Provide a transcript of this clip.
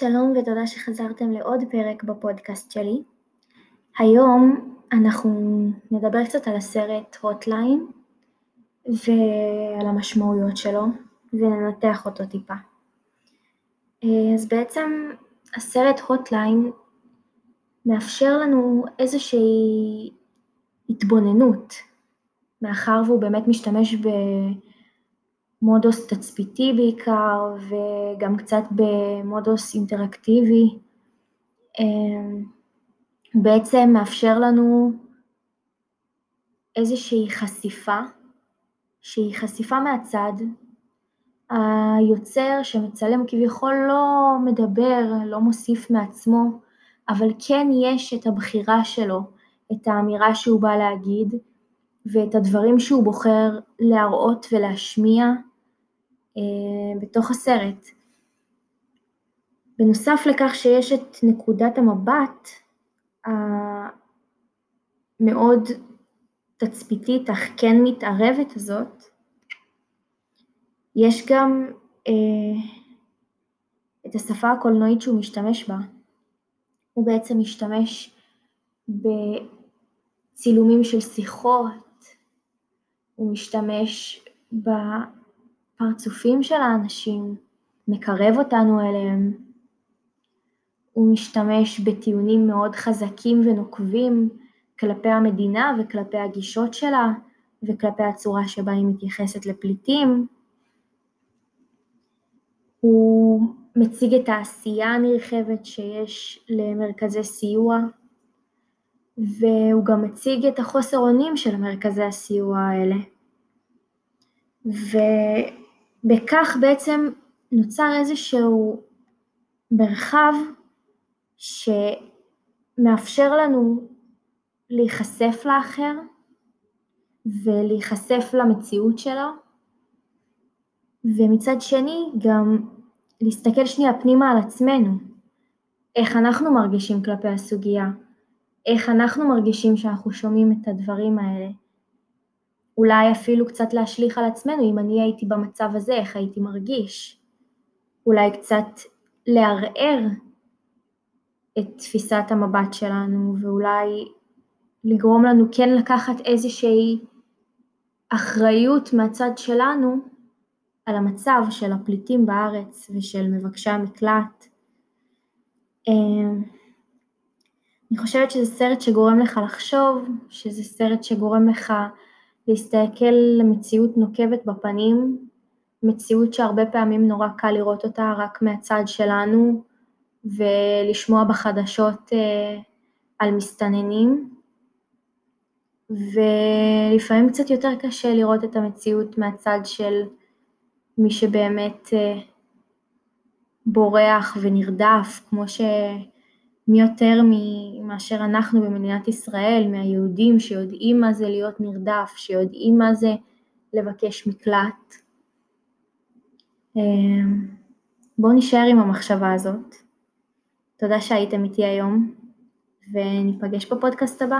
שלום ותודה שחזרתם לעוד פרק בפודקאסט שלי. היום אנחנו נדבר קצת על הסרט הוטליין ועל המשמעויות שלו וננתח אותו טיפה. אז בעצם הסרט הוטליין מאפשר לנו איזושהי התבוננות, מאחר והוא באמת משתמש במודוס תצפיתי בעיקר וגם קצת במודוס אינטראקטיבי, אמ, בעצם מאפשר לנו איזושהי חשיפה, שהיא חשיפה מהצד, היוצר שמצלם כביכול לא מדבר, לא מוסיף מעצמו, אבל כן יש את הבחירה שלו, את האמירה שהוא בא להגיד, ואת הדברים שהוא בוחר להראות ולהשמיע בתוך הסרט. בנוסף לכך שיש את נקודת המבט המאוד תצפיתית אך כן מתערבת הזאת, יש גם אה, את השפה הקולנועית שהוא משתמש בה. הוא בעצם משתמש בצילומים של שיחות, הוא משתמש בפרצופים של האנשים, מקרב אותנו אליהם, הוא משתמש בטיעונים מאוד חזקים ונוקבים כלפי המדינה וכלפי הגישות שלה וכלפי הצורה שבה היא מתייחסת לפליטים. הוא מציג את העשייה הנרחבת שיש למרכזי סיוע, והוא גם מציג את החוסר אונים של מרכזי הסיוע האלה. ובכך בעצם נוצר איזשהו מרחב שמאפשר לנו להיחשף לאחר ולהיחשף למציאות שלו, ומצד שני גם להסתכל שנייה פנימה על עצמנו, איך אנחנו מרגישים כלפי הסוגיה, איך אנחנו מרגישים שאנחנו שומעים את הדברים האלה. אולי אפילו קצת להשליך על עצמנו, אם אני הייתי במצב הזה, איך הייתי מרגיש. אולי קצת לערער את תפיסת המבט שלנו, ואולי לגרום לנו כן לקחת איזושהי אחריות מהצד שלנו על המצב של הפליטים בארץ ושל מבקשי המקלט. אמ, אני חושבת שזה סרט שגורם לך לחשוב, שזה סרט שגורם לך להסתכל למציאות נוקבת בפנים, מציאות שהרבה פעמים נורא קל לראות אותה רק מהצד שלנו ולשמוע בחדשות אה, על מסתננים, ולפעמים קצת יותר קשה לראות את המציאות מהצד של מי שבאמת אה, בורח ונרדף, כמו שמי יותר מאשר אנחנו במדינת ישראל, מהיהודים שיודעים מה זה להיות נרדף, שיודעים מה זה לבקש מקלט. אה, בואו נשאר עם המחשבה הזאת. תודה שהייתם איתי היום, וניפגש בפודקאסט הבא.